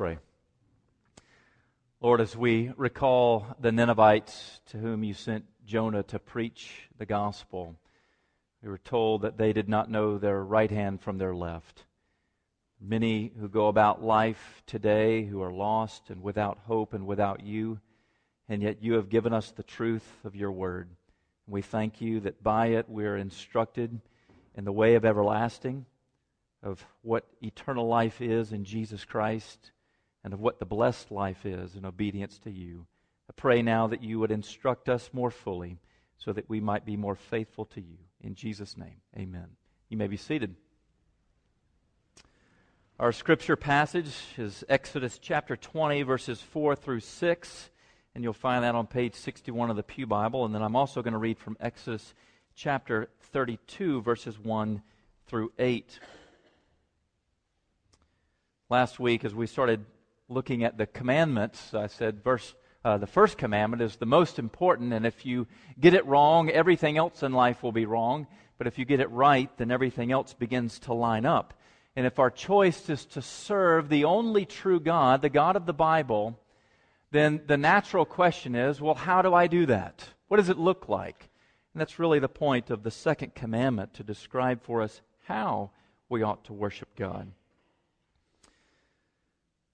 pray. Lord, as we recall the Ninevites to whom you sent Jonah to preach the gospel, we were told that they did not know their right hand from their left. Many who go about life today who are lost and without hope and without you, and yet you have given us the truth of your word. We thank you that by it we are instructed in the way of everlasting, of what eternal life is in Jesus Christ, and of what the blessed life is in obedience to you. I pray now that you would instruct us more fully so that we might be more faithful to you. In Jesus' name, amen. You may be seated. Our scripture passage is Exodus chapter 20, verses 4 through 6, and you'll find that on page 61 of the Pew Bible. And then I'm also going to read from Exodus chapter 32, verses 1 through 8. Last week, as we started looking at the commandments, I said verse uh, the first commandment is the most important, and if you get it wrong, everything else in life will be wrong. But if you get it right, then everything else begins to line up. And if our choice is to serve the only true God, the God of the Bible, then the natural question is well, how do I do that? What does it look like? And that's really the point of the second commandment to describe for us how we ought to worship God.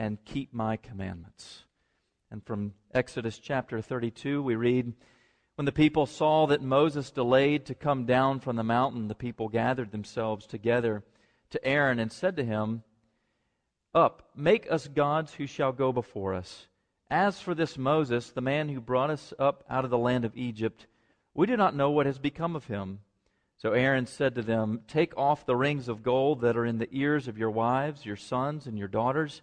and keep my commandments. And from Exodus chapter 32, we read, When the people saw that Moses delayed to come down from the mountain, the people gathered themselves together to Aaron and said to him, up, make us gods who shall go before us. As for this Moses, the man who brought us up out of the land of Egypt, we do not know what has become of him. So Aaron said to them, Take off the rings of gold that are in the ears of your wives, your sons, and your daughters,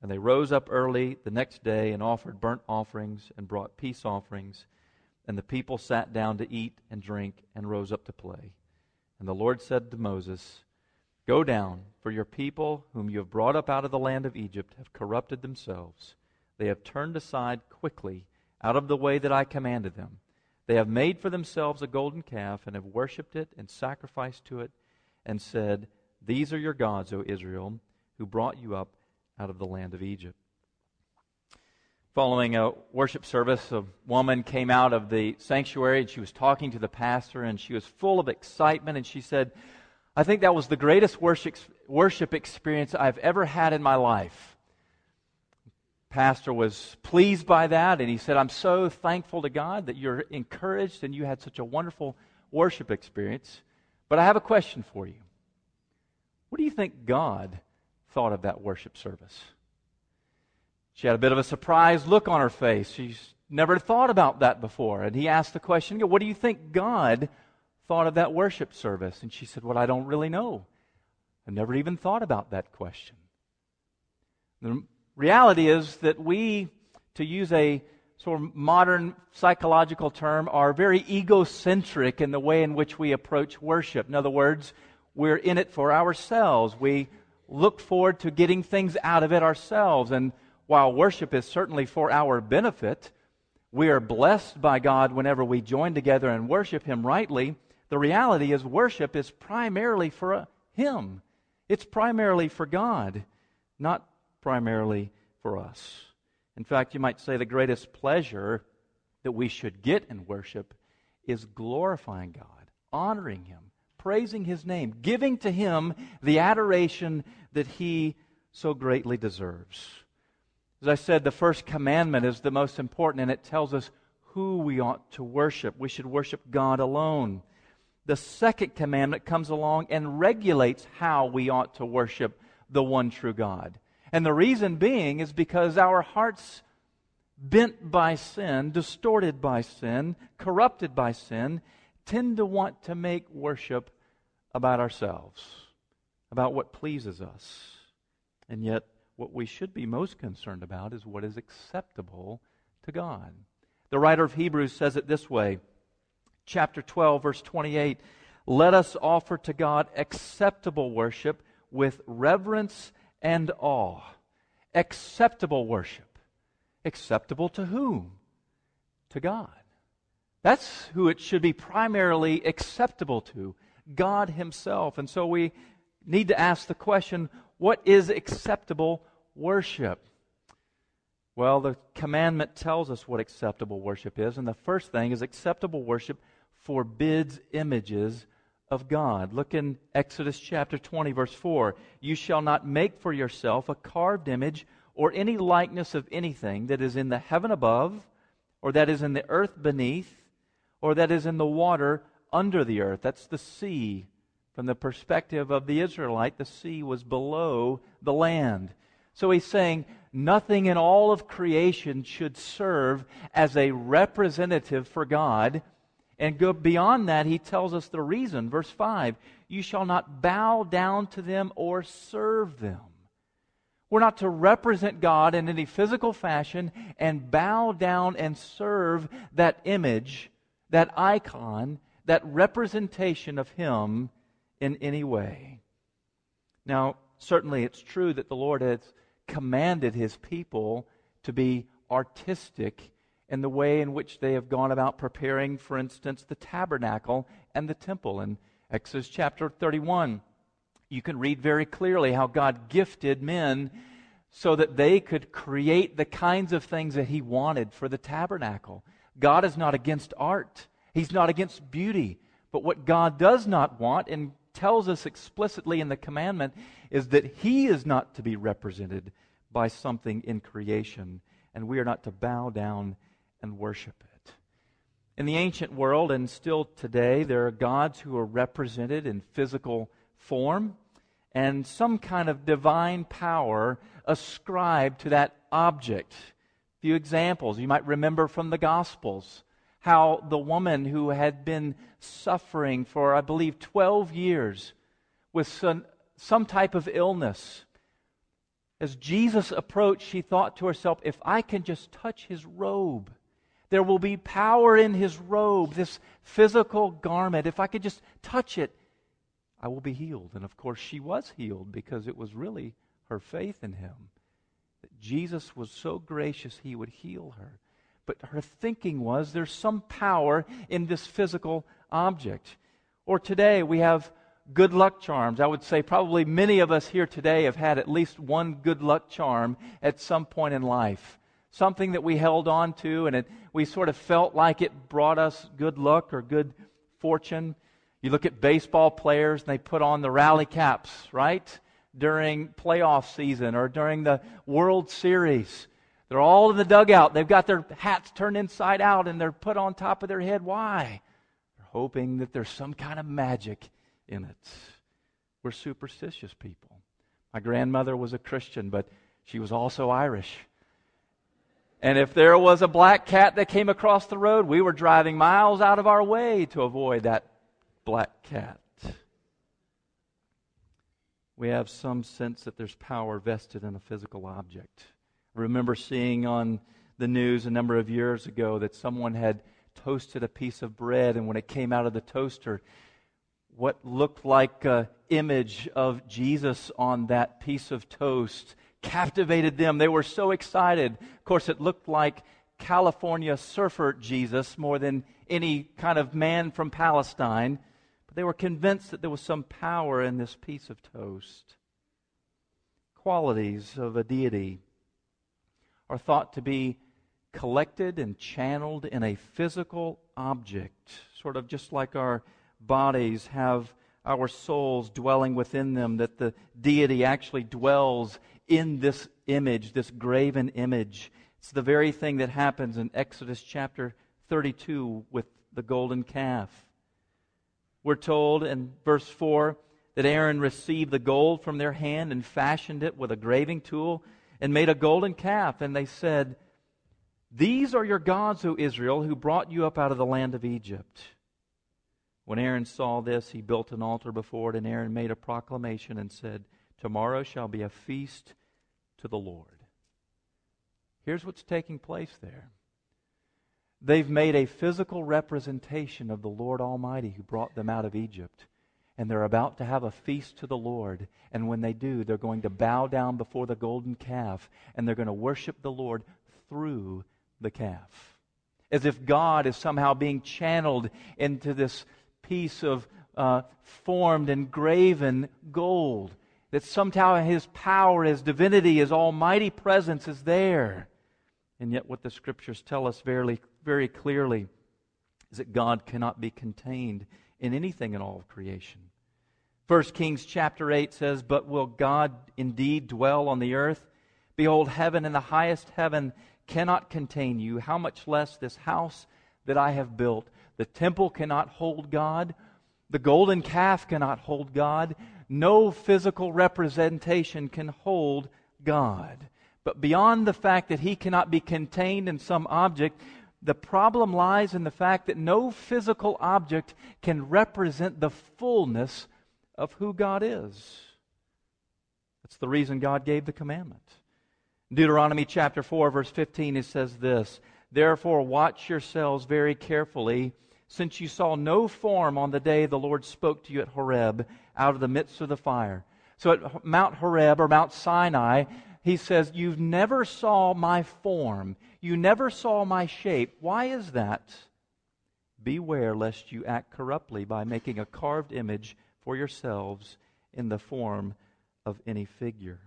And they rose up early the next day and offered burnt offerings and brought peace offerings. And the people sat down to eat and drink and rose up to play. And the Lord said to Moses, Go down, for your people, whom you have brought up out of the land of Egypt, have corrupted themselves. They have turned aside quickly out of the way that I commanded them. They have made for themselves a golden calf and have worshipped it and sacrificed to it and said, These are your gods, O Israel, who brought you up out of the land of Egypt. Following a worship service, a woman came out of the sanctuary and she was talking to the pastor and she was full of excitement and she said, I think that was the greatest worship, worship experience I've ever had in my life pastor was pleased by that, and he said, I'm so thankful to God that you're encouraged and you had such a wonderful worship experience. But I have a question for you. What do you think God thought of that worship service? She had a bit of a surprised look on her face. She's never thought about that before. And he asked the question, What do you think God thought of that worship service? And she said, Well, I don't really know. I've never even thought about that question. The reality is that we, to use a sort of modern psychological term, are very egocentric in the way in which we approach worship. In other words, we're in it for ourselves. We look forward to getting things out of it ourselves. And while worship is certainly for our benefit, we are blessed by God whenever we join together and worship Him rightly. The reality is, worship is primarily for uh, Him. It's primarily for God, not primarily for us. In fact, you might say the greatest pleasure that we should get in worship is glorifying God, honoring Him, praising His name, giving to Him the adoration that He so greatly deserves. As I said, the first commandment is the most important, and it tells us who we ought to worship. We should worship God alone. The second commandment comes along and regulates how we ought to worship the one true God. And the reason being is because our hearts, bent by sin, distorted by sin, corrupted by sin, tend to want to make worship about ourselves, about what pleases us. And yet, what we should be most concerned about is what is acceptable to God. The writer of Hebrews says it this way chapter 12, verse 28 Let us offer to God acceptable worship with reverence and awe. Acceptable worship. Acceptable to whom? To God. That's who it should be primarily acceptable to God Himself. And so we need to ask the question what is acceptable worship? Well, the commandment tells us what acceptable worship is. And the first thing is acceptable worship forbids images of God. Look in Exodus chapter 20, verse 4. You shall not make for yourself a carved image or any likeness of anything that is in the heaven above, or that is in the earth beneath, or that is in the water under the earth. That's the sea. From the perspective of the Israelite, the sea was below the land. So he's saying nothing in all of creation should serve as a representative for God and go beyond that, he tells us the reason. Verse 5 You shall not bow down to them or serve them. We're not to represent God in any physical fashion and bow down and serve that image, that icon, that representation of Him in any way. Now, certainly it's true that the Lord has commanded His people to be artistic in the way in which they have gone about preparing, for instance, the tabernacle and the temple. In Exodus chapter 31, you can read very clearly how God gifted men so that they could create the kinds of things that He wanted for the tabernacle. God is not against art, He's not against beauty. But what God does not want, and tells us explicitly in the commandment, is that He is not to be represented by something in creation, and we are not to bow down and worship it. In the ancient world and still today, there are gods who are represented in physical form and some kind of divine power ascribed to that object. A few examples you might remember from the Gospels how the woman who had been suffering for, I believe, 12 years with some, some type of illness. As Jesus approached, she thought to herself, if I can just touch his robe, there will be power in his robe, this physical garment. If I could just touch it, I will be healed. And of course, she was healed because it was really her faith in him. That Jesus was so gracious, he would heal her. But her thinking was there's some power in this physical object. Or today, we have good luck charms. I would say probably many of us here today have had at least one good luck charm at some point in life something that we held on to and it, we sort of felt like it brought us good luck or good fortune. You look at baseball players and they put on the rally caps, right? During playoff season or during the World Series. They're all in the dugout. They've got their hats turned inside out and they're put on top of their head. Why? They're hoping that there's some kind of magic in it. We're superstitious people. My grandmother was a Christian, but she was also Irish. And if there was a black cat that came across the road, we were driving miles out of our way to avoid that black cat. We have some sense that there's power vested in a physical object. Remember seeing on the news a number of years ago that someone had toasted a piece of bread, and when it came out of the toaster, what looked like an image of Jesus on that piece of toast captivated them. They were so excited. Of course, it looked like California surfer Jesus more than any kind of man from Palestine. But they were convinced that there was some power in this piece of toast. Qualities of a deity are thought to be collected and channeled in a physical object, sort of just like our bodies have our souls dwelling within them, that the deity actually dwells in this image, this graven image. It's the very thing that happens in Exodus chapter 32 with the golden calf. We're told in verse 4 that Aaron received the gold from their hand and fashioned it with a graving tool and made a golden calf. And they said, These are your gods, O Israel, who brought you up out of the land of Egypt. When Aaron saw this, he built an altar before it, and Aaron made a proclamation and said, Tomorrow shall be a feast to the Lord. Here's what's taking place there. They've made a physical representation of the Lord Almighty who brought them out of Egypt. And they're about to have a feast to the Lord. And when they do, they're going to bow down before the golden calf and they're going to worship the Lord through the calf. As if God is somehow being channeled into this piece of uh, formed and graven gold. That somehow his power, his divinity, his almighty presence is there. And yet, what the scriptures tell us very, very clearly is that God cannot be contained in anything in all of creation. 1 Kings chapter 8 says, But will God indeed dwell on the earth? Behold, heaven and the highest heaven cannot contain you. How much less this house that I have built? The temple cannot hold God. The golden calf cannot hold God. No physical representation can hold God. But beyond the fact that he cannot be contained in some object, the problem lies in the fact that no physical object can represent the fullness of who God is. That's the reason God gave the commandment. Deuteronomy chapter 4, verse 15, it says this Therefore, watch yourselves very carefully, since you saw no form on the day the Lord spoke to you at Horeb out of the midst of the fire. So at Mount Horeb or Mount Sinai, he says, You never saw my form. You never saw my shape. Why is that? Beware lest you act corruptly by making a carved image for yourselves in the form of any figure.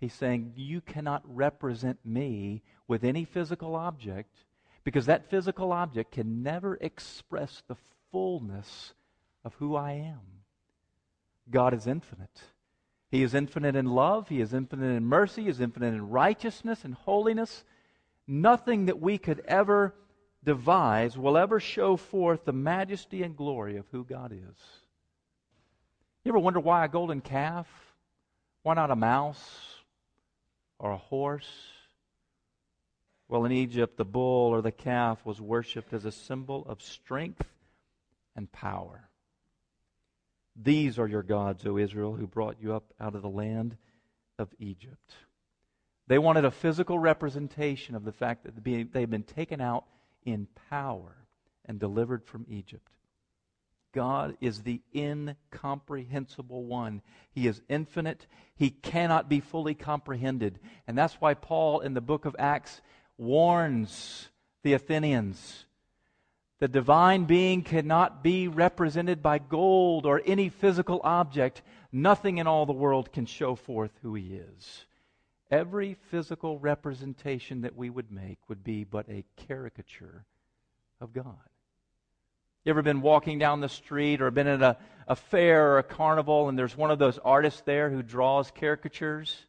He's saying, You cannot represent me with any physical object because that physical object can never express the fullness of who I am. God is infinite. He is infinite in love. He is infinite in mercy. He is infinite in righteousness and holiness. Nothing that we could ever devise will ever show forth the majesty and glory of who God is. You ever wonder why a golden calf? Why not a mouse or a horse? Well, in Egypt, the bull or the calf was worshipped as a symbol of strength and power. These are your gods, O Israel, who brought you up out of the land of Egypt. They wanted a physical representation of the fact that they had been taken out in power and delivered from Egypt. God is the incomprehensible one. He is infinite. He cannot be fully comprehended. And that's why Paul in the book of Acts warns the Athenians the divine being cannot be represented by gold or any physical object. Nothing in all the world can show forth who he is. Every physical representation that we would make would be but a caricature of God. You ever been walking down the street or been at a, a fair or a carnival and there's one of those artists there who draws caricatures?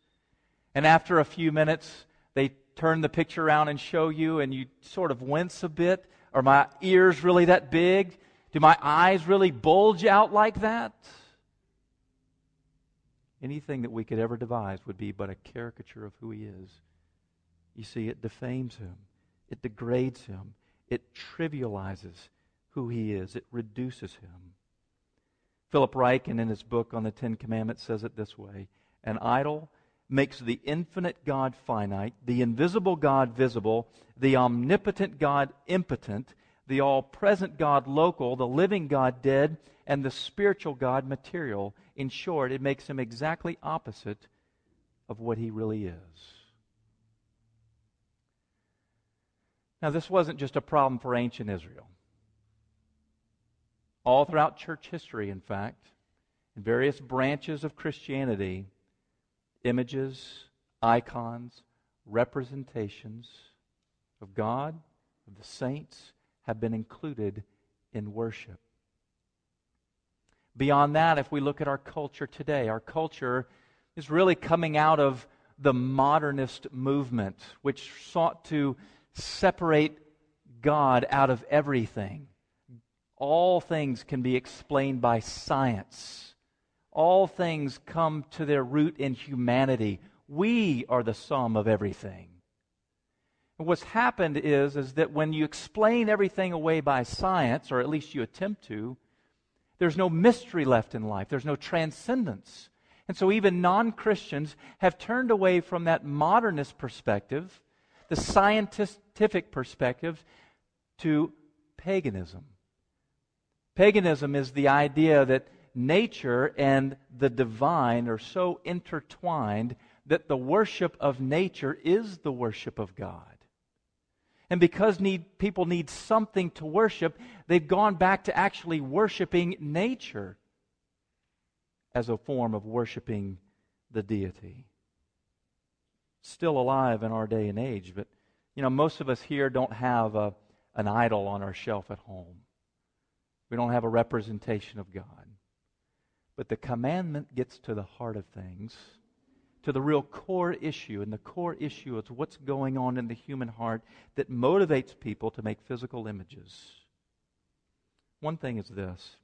And after a few minutes, they turn the picture around and show you, and you sort of wince a bit are my ears really that big? Do my eyes really bulge out like that? Anything that we could ever devise would be but a caricature of who he is. You see, it defames him, it degrades him, it trivializes who he is, it reduces him. Philip Ryken, in his book on the Ten Commandments, says it this way An idol makes the infinite God finite, the invisible God visible, the omnipotent God impotent, the all present God local, the living God dead, and the spiritual God material. In short, it makes him exactly opposite of what he really is. Now, this wasn't just a problem for ancient Israel. All throughout church history, in fact, in various branches of Christianity, images, icons, representations of God, of the saints, have been included in worship. Beyond that, if we look at our culture today, our culture is really coming out of the modernist movement, which sought to separate God out of everything. All things can be explained by science. All things come to their root in humanity. We are the sum of everything. And what's happened is, is that when you explain everything away by science, or at least you attempt to, there's no mystery left in life. There's no transcendence. And so even non Christians have turned away from that modernist perspective, the scientific perspective, to paganism. Paganism is the idea that nature and the divine are so intertwined that the worship of nature is the worship of God. And because need, people need something to worship, they've gone back to actually worshiping nature as a form of worshiping the deity. Still alive in our day and age, but you know, most of us here don't have a, an idol on our shelf at home. We don't have a representation of God. But the commandment gets to the heart of things to the real core issue. And the core issue is what's going on in the human heart that motivates people to make physical images. One thing is this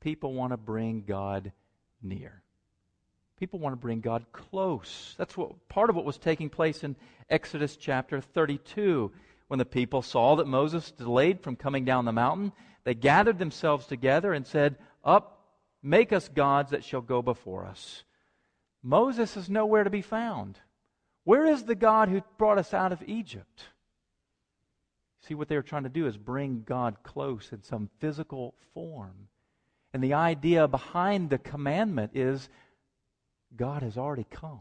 people want to bring God near. People want to bring God close. That's what part of what was taking place in Exodus chapter 32. When the people saw that Moses delayed from coming down the mountain, they gathered themselves together and said, Up, make us gods that shall go before us. Moses is nowhere to be found. Where is the God who brought us out of Egypt? See, what they were trying to do is bring God close in some physical form. And the idea behind the commandment is God has already come.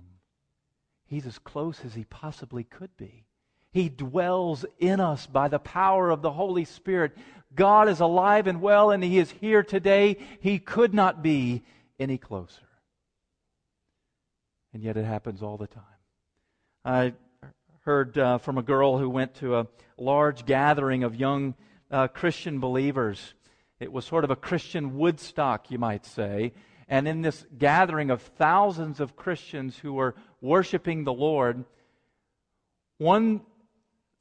He's as close as he possibly could be. He dwells in us by the power of the Holy Spirit. God is alive and well, and He is here today. He could not be any closer and yet it happens all the time. I heard uh, from a girl who went to a large gathering of young uh, Christian believers. It was sort of a Christian Woodstock, you might say. And in this gathering of thousands of Christians who were worshiping the Lord, one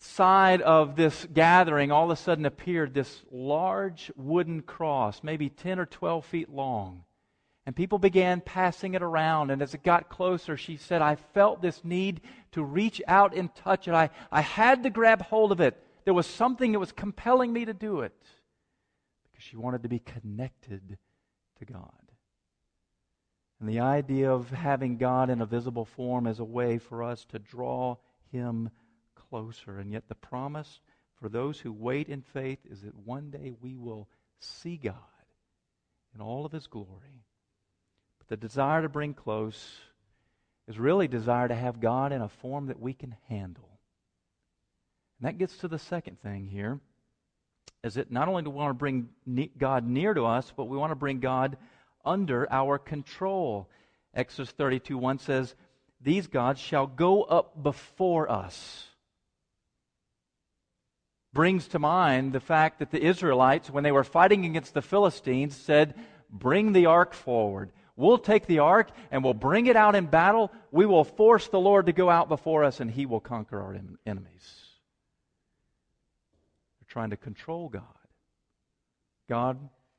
side of this gathering all of a sudden appeared this large wooden cross, maybe 10 or 12 feet long. And people began passing it around. And as it got closer, she said, I felt this need to reach out and touch it. I, I had to grab hold of it. There was something that was compelling me to do it because she wanted to be connected to God. And the idea of having God in a visible form is a way for us to draw Him closer. And yet, the promise for those who wait in faith is that one day we will see God in all of His glory But the desire to bring close is really desire to have God in a form that we can handle. And that gets to the second thing here is that not only do we want to bring God near to us, but we want to bring God under our control. Exodus 32 1 says, These gods shall go up before us. Brings to mind the fact that the Israelites, when they were fighting against the Philistines, said, Bring the ark forward. We'll take the ark and we'll bring it out in battle. We will force the Lord to go out before us and he will conquer our enemies. They're trying to control God. God,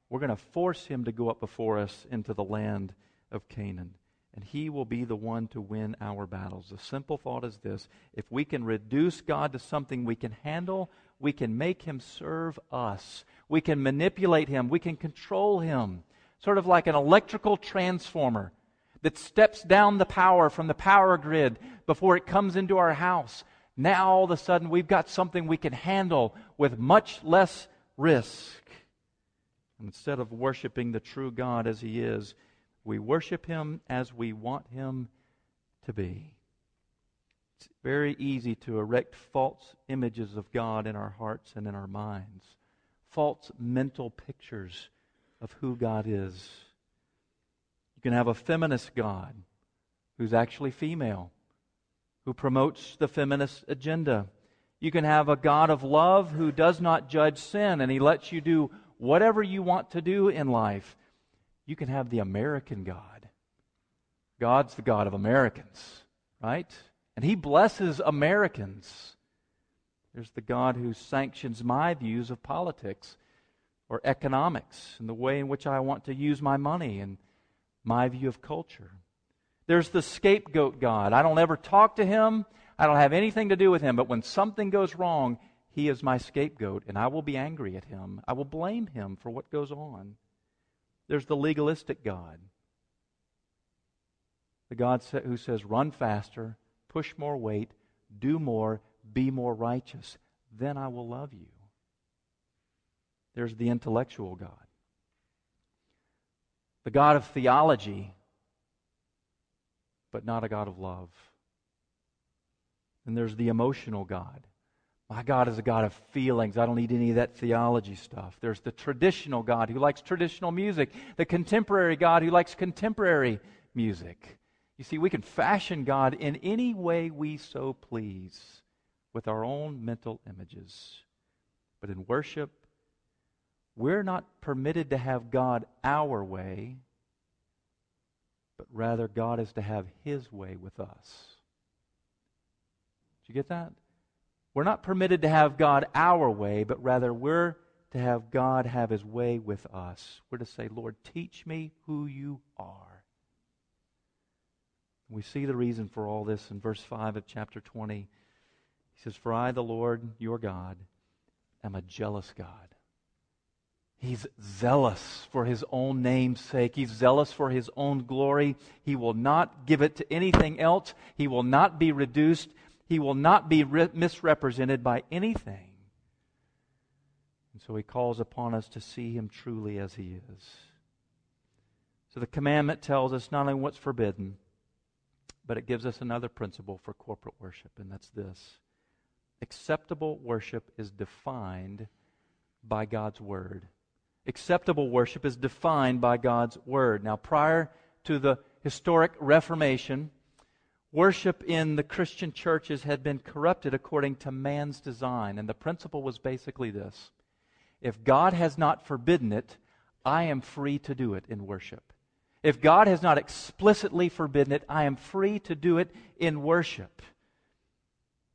we're going to force him to go up before us into the land of Canaan. And he will be the one to win our battles. The simple thought is this if we can reduce God to something we can handle, we can make him serve us. We can manipulate him. We can control him sort of like an electrical transformer that steps down the power from the power grid before it comes into our house. Now, all of a sudden, we've got something we can handle with much less risk. Instead of worshiping the true God as He is, we worship Him as we want Him to be. It's very easy to erect false images of God in our hearts and in our minds, false mental pictures of who God is. You can have a feminist God who's actually female, who promotes the feminist agenda. You can have a God of love who does not judge sin and he lets you do whatever you want to do in life. You can have the American God. God's the God of Americans, right? And he blesses Americans. There's the God who sanctions my views of politics or economics and the way in which I want to use my money and my view of culture. There's the scapegoat God. I don't ever talk to him. I don't have anything to do with him. But when something goes wrong, he is my scapegoat, and I will be angry at him. I will blame him for what goes on. There's the legalistic God. The God who says, run faster, push more weight, do more, be more righteous. Then I will love you. There's the intellectual God. The God of theology, but not a God of love. And there's the emotional God. My God is a God of feelings. I don't need any of that theology stuff. There's the traditional God who likes traditional music, the contemporary God who likes contemporary music. You see, we can fashion God in any way we so please with our own mental images. But in worship, we're not permitted to have God our way, but rather God is to have His way with us. Did you get that? We're not permitted to have God our way, but rather we're to have God have His way with us. We're to say, Lord, teach me who you are. We see the reason for all this in verse 5 of chapter 20. He says, For I, the Lord your God, am a jealous God He's zealous for his own name's sake. He's zealous for his own glory. He will not give it to anything else. He will not be reduced. He will not be re- misrepresented by anything. And so he calls upon us to see him truly as he is. So the commandment tells us not only what's forbidden, but it gives us another principle for corporate worship, and that's this acceptable worship is defined by God's word acceptable worship is defined by God's Word. Now, prior to the historic Reformation, worship in the Christian churches had been corrupted according to man's design. And the principle was basically this if God has not forbidden it, I am free to do it in worship. If God has not explicitly forbidden it, I am free to do it in worship.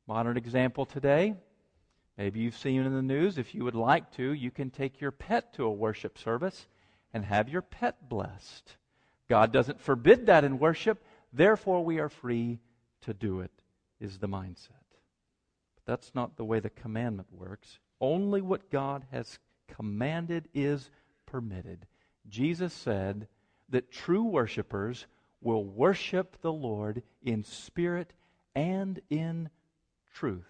Modern example today Maybe you've seen in the news, if you would like to, you can take your pet to a worship service and have your pet blessed. God doesn't forbid that in worship, therefore we are free to do it, is the mindset. But that's not the way the commandment works. Only what God has commanded is permitted. Jesus said that true worshipers will worship the Lord in spirit and in truth.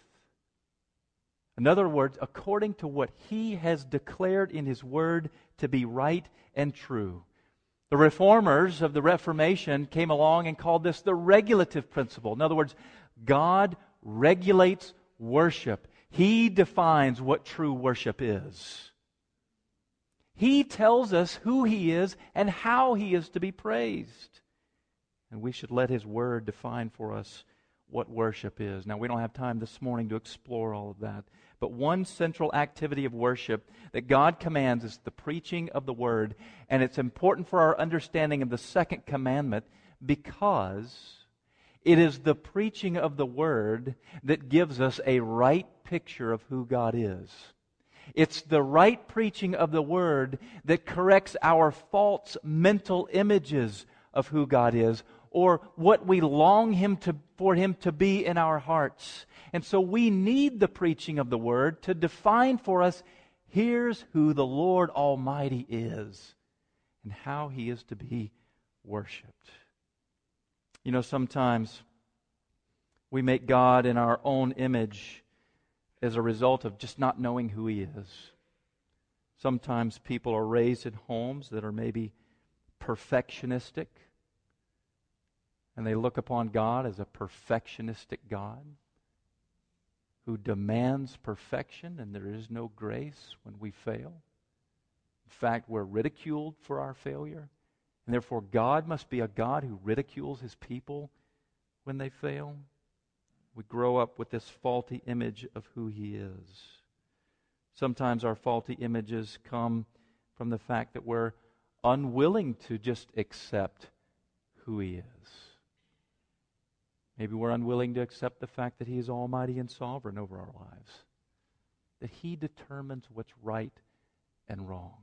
In other words, according to what he has declared in his word to be right and true. The reformers of the Reformation came along and called this the regulative principle. In other words, God regulates worship. He defines what true worship is. He tells us who He is and how He is to be praised. And we should let His Word define for us what worship is. Now, we don't have time this morning to explore all of that. But one central activity of worship that God commands is the preaching of the word. And it's important for our understanding of the second commandment because it is the preaching of the word that gives us a right picture of who God is. It's the right preaching of the word that corrects our false mental images of who God is or what we long him to, for him to be in our hearts. And so we need the preaching of the word to define for us here's who the Lord Almighty is and how he is to be worshiped. You know, sometimes we make God in our own image as a result of just not knowing who he is. Sometimes people are raised in homes that are maybe perfectionistic, and they look upon God as a perfectionistic God who demands perfection and there is no grace when we fail. In fact, we're ridiculed for our failure. And therefore, God must be a God who ridicules his people when they fail. We grow up with this faulty image of who he is. Sometimes our faulty images come from the fact that we're unwilling to just accept who he is. Maybe we're unwilling to accept the fact that He is almighty and sovereign over our lives. that He determines what's right and wrong.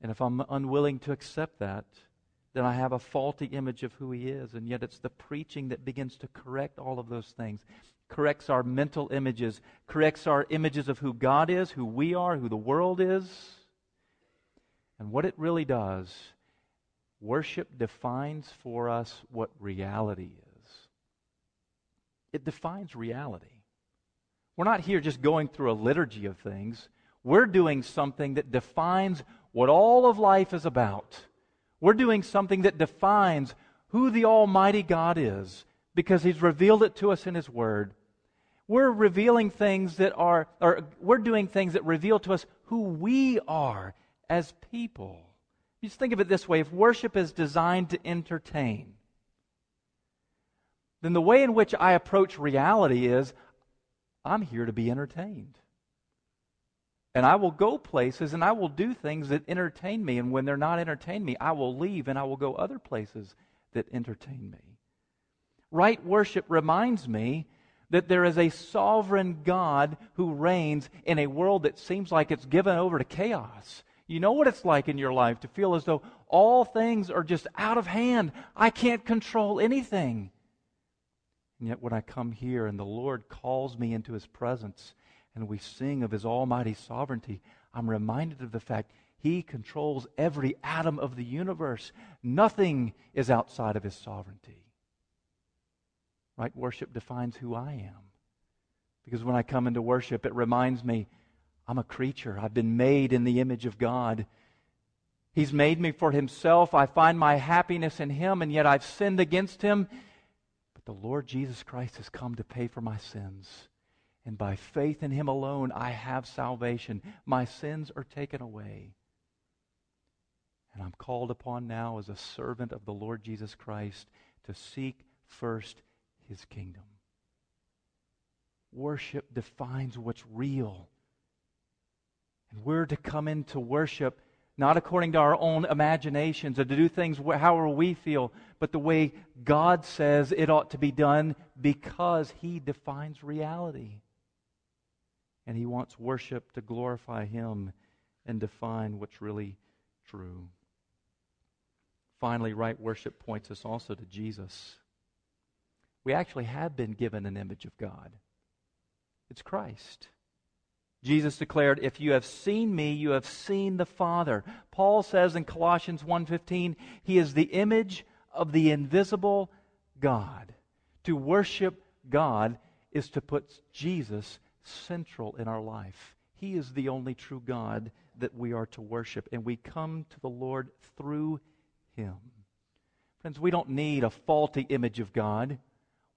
And if I'm unwilling to accept that, then I have a faulty image of who He is. And yet it's the preaching that begins to correct all of those things, corrects our mental images, corrects our images of who God is, who we are, who the world is. And what it really does, worship defines for us what reality is. It defines reality. We're not here just going through a liturgy of things. We're doing something that defines what all of life is about. We're doing something that defines who the Almighty God is because He's revealed it to us in His Word. We're revealing things that are, or we're doing things that reveal to us who we are as people. Just think of it this way if worship is designed to entertain, then the way in which I approach reality is I'm here to be entertained. And I will go places and I will do things that entertain me. And when they're not entertaining me, I will leave and I will go other places that entertain me. Right worship reminds me that there is a sovereign God who reigns in a world that seems like it's given over to chaos. You know what it's like in your life to feel as though all things are just out of hand. I can't control anything. And yet, when I come here and the Lord calls me into his presence and we sing of his almighty sovereignty, I'm reminded of the fact he controls every atom of the universe. Nothing is outside of his sovereignty. Right worship defines who I am. Because when I come into worship, it reminds me I'm a creature. I've been made in the image of God. He's made me for himself. I find my happiness in him, and yet I've sinned against him the Lord Jesus Christ has come to pay for my sins. And by faith in him alone, I have salvation. My sins are taken away. And I'm called upon now as a servant of the Lord Jesus Christ to seek first his kingdom. Worship defines what's real. And we're to come into worship not according to our own imaginations or to do things however we feel, but the way God says it ought to be done because He defines reality. And He wants worship to glorify Him and define what's really true. Finally, right worship points us also to Jesus. We actually have been given an image of God. It's Christ. Jesus declared, "If you have seen me, you have seen the Father." Paul says in Colossians 1:15, he is the image of the invisible God. To worship God is to put Jesus central in our life. He is the only true God that we are to worship, and we come to the Lord through him. Friends, we don't need a faulty image of God.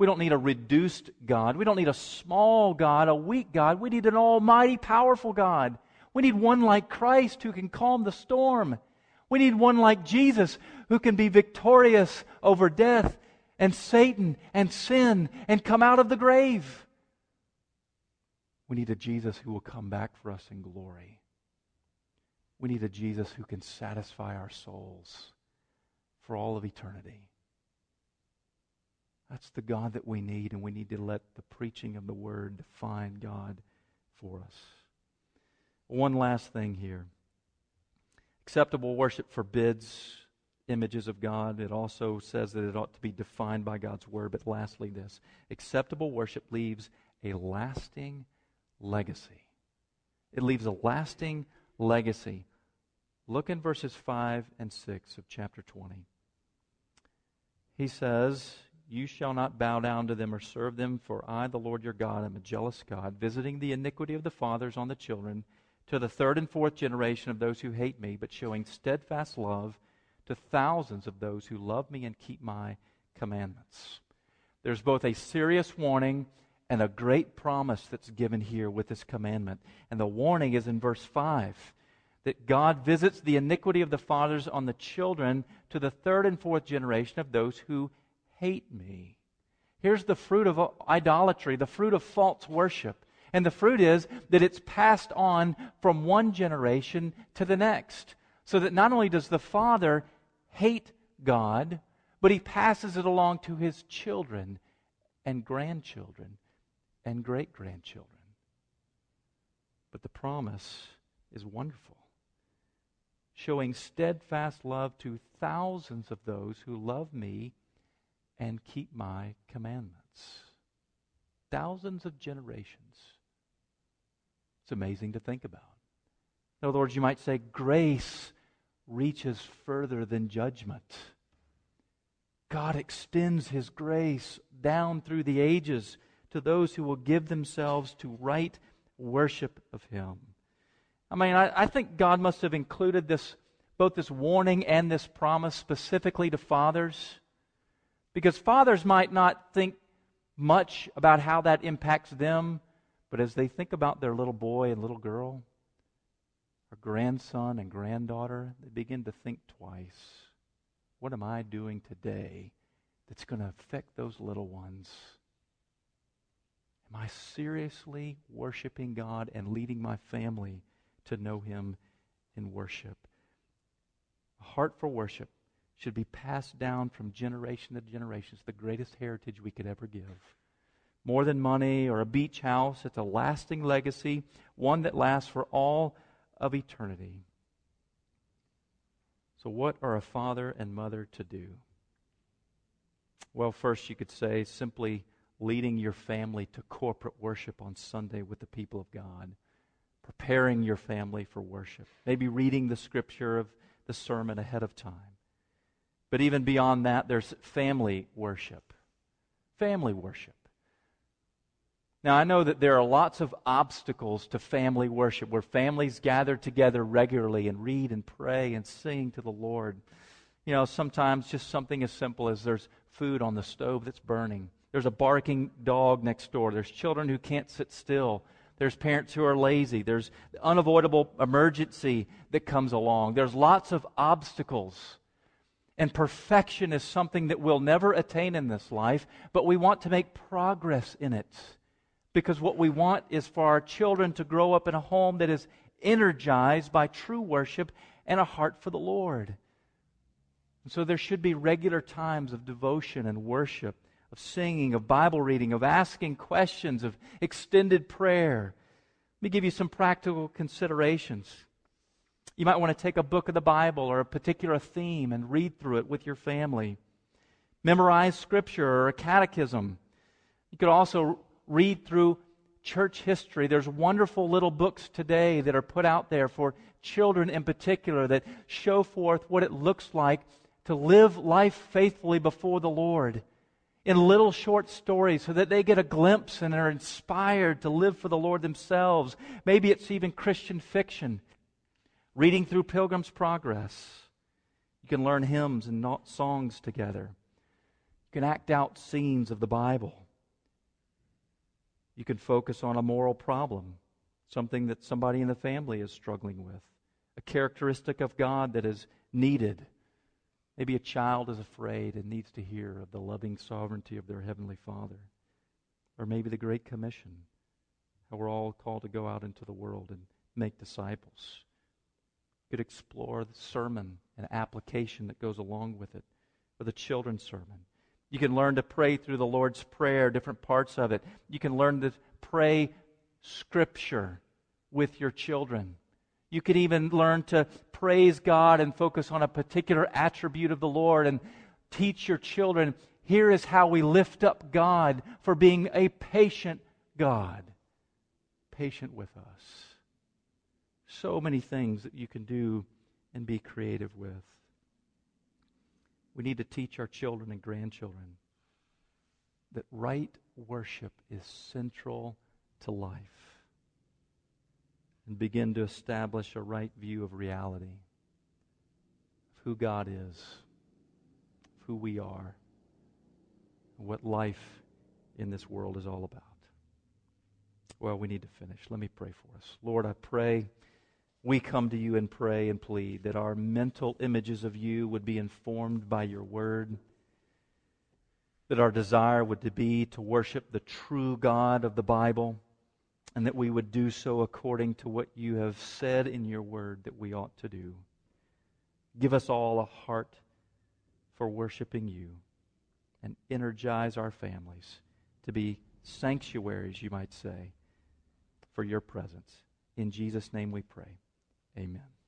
We don't need a reduced God. We don't need a small God, a weak God. We need an almighty, powerful God. We need one like Christ who can calm the storm. We need one like Jesus who can be victorious over death and Satan and sin and come out of the grave. We need a Jesus who will come back for us in glory. We need a Jesus who can satisfy our souls for all of eternity. That's the God that we need, and we need to let the preaching of the Word define God for us. One last thing here acceptable worship forbids images of God. It also says that it ought to be defined by God's Word. But lastly, this acceptable worship leaves a lasting legacy. It leaves a lasting legacy. Look in verses 5 and 6 of chapter 20. He says, you shall not bow down to them or serve them, for I, the Lord your God, am a jealous God, visiting the iniquity of the fathers on the children to the third and fourth generation of those who hate me, but showing steadfast love to thousands of those who love me and keep my commandments. There's both a serious warning and a great promise that's given here with this commandment. And the warning is in verse 5 that God visits the iniquity of the fathers on the children to the third and fourth generation of those who hate me. Here's the fruit of idolatry, the fruit of false worship. And the fruit is that it's passed on from one generation to the next. So that not only does the father hate God, but he passes it along to his children and grandchildren and great grandchildren. But the promise is wonderful, showing steadfast love to thousands of those who love me and keep my commandments. Thousands of generations. It's amazing to think about. In other words, you might say grace reaches further than judgment. God extends His grace down through the ages to those who will give themselves to right worship of Him. I mean, I, I, think God must have included this, both this warning and this promise specifically to fathers, because fathers might not think much about how that impacts them, but as they think about their little boy and little girl, or grandson and granddaughter, they begin to think twice. What am I doing today that's going to affect those little ones? Am I seriously worshiping God and leading my family to know Him in worship? A heart for worship should be passed down from generation to generation. It's the greatest heritage we could ever give. More than money or a beach house, it's a lasting legacy, one that lasts for all of eternity. So, what are a father and mother to do? Well, first, you could say simply leading your family to corporate worship on Sunday with the people of God, preparing your family for worship, maybe reading the scripture of the sermon ahead of time. But even beyond that, there's family worship. Family worship. Now, I know that there are lots of obstacles to family worship where families gather together regularly and read and pray and sing to the Lord. You know, sometimes just something as simple as there's food on the stove that's burning, there's a barking dog next door, there's children who can't sit still. There's parents who are lazy. There's unavoidable emergency that comes along. There's lots of obstacles. And perfection is something that we'll never attain in this life, but we want to make progress in it because what we want is for our children to grow up in a home that is energized by true worship and a heart for the Lord. And so there should be regular times of devotion and worship, of singing, of Bible reading, of asking questions, of extended prayer. Let me give you some practical considerations. You might want to take a book of the Bible or a particular theme and read through it with your family. Memorize scripture or a catechism. You could also read through church history. There's wonderful little books today that are put out there for children in particular that show forth what it looks like to live life faithfully before the Lord in little short stories so that they get a glimpse and are inspired to live for the Lord themselves. Maybe it's even Christian fiction. Reading through Pilgrim's Progress. You can learn hymns and songs together. You can act out scenes of the Bible. You can focus on a moral problem, something that somebody in the family is struggling with, a characteristic of God that is needed. Maybe a child is afraid and needs to hear of the loving sovereignty of their Heavenly Father. Or maybe the Great Commission, how we're all called to go out into the world and make disciples. Could explore the sermon and application that goes along with it, or the children's sermon. You can learn to pray through the Lord's Prayer, different parts of it. You can learn to pray Scripture with your children. You can even learn to praise God and focus on a particular attribute of the Lord and teach your children here is how we lift up God for being a patient God, patient with us. So many things that you can do and be creative with. We need to teach our children and grandchildren that right worship is central to life and begin to establish a right view of reality, of who God is, of who we are, and what life in this world is all about. Well, we need to finish. Let me pray for us. Lord, I pray we come to you and pray and plead that our mental images of you would be informed by your word, that our desire would be to worship the true God of the Bible, and that we would do so according to what you have said in your word that we ought to do. Give us all a heart for worshiping you and energize our families to be sanctuaries, you might say, for your presence. In Jesus' name we pray. Amen.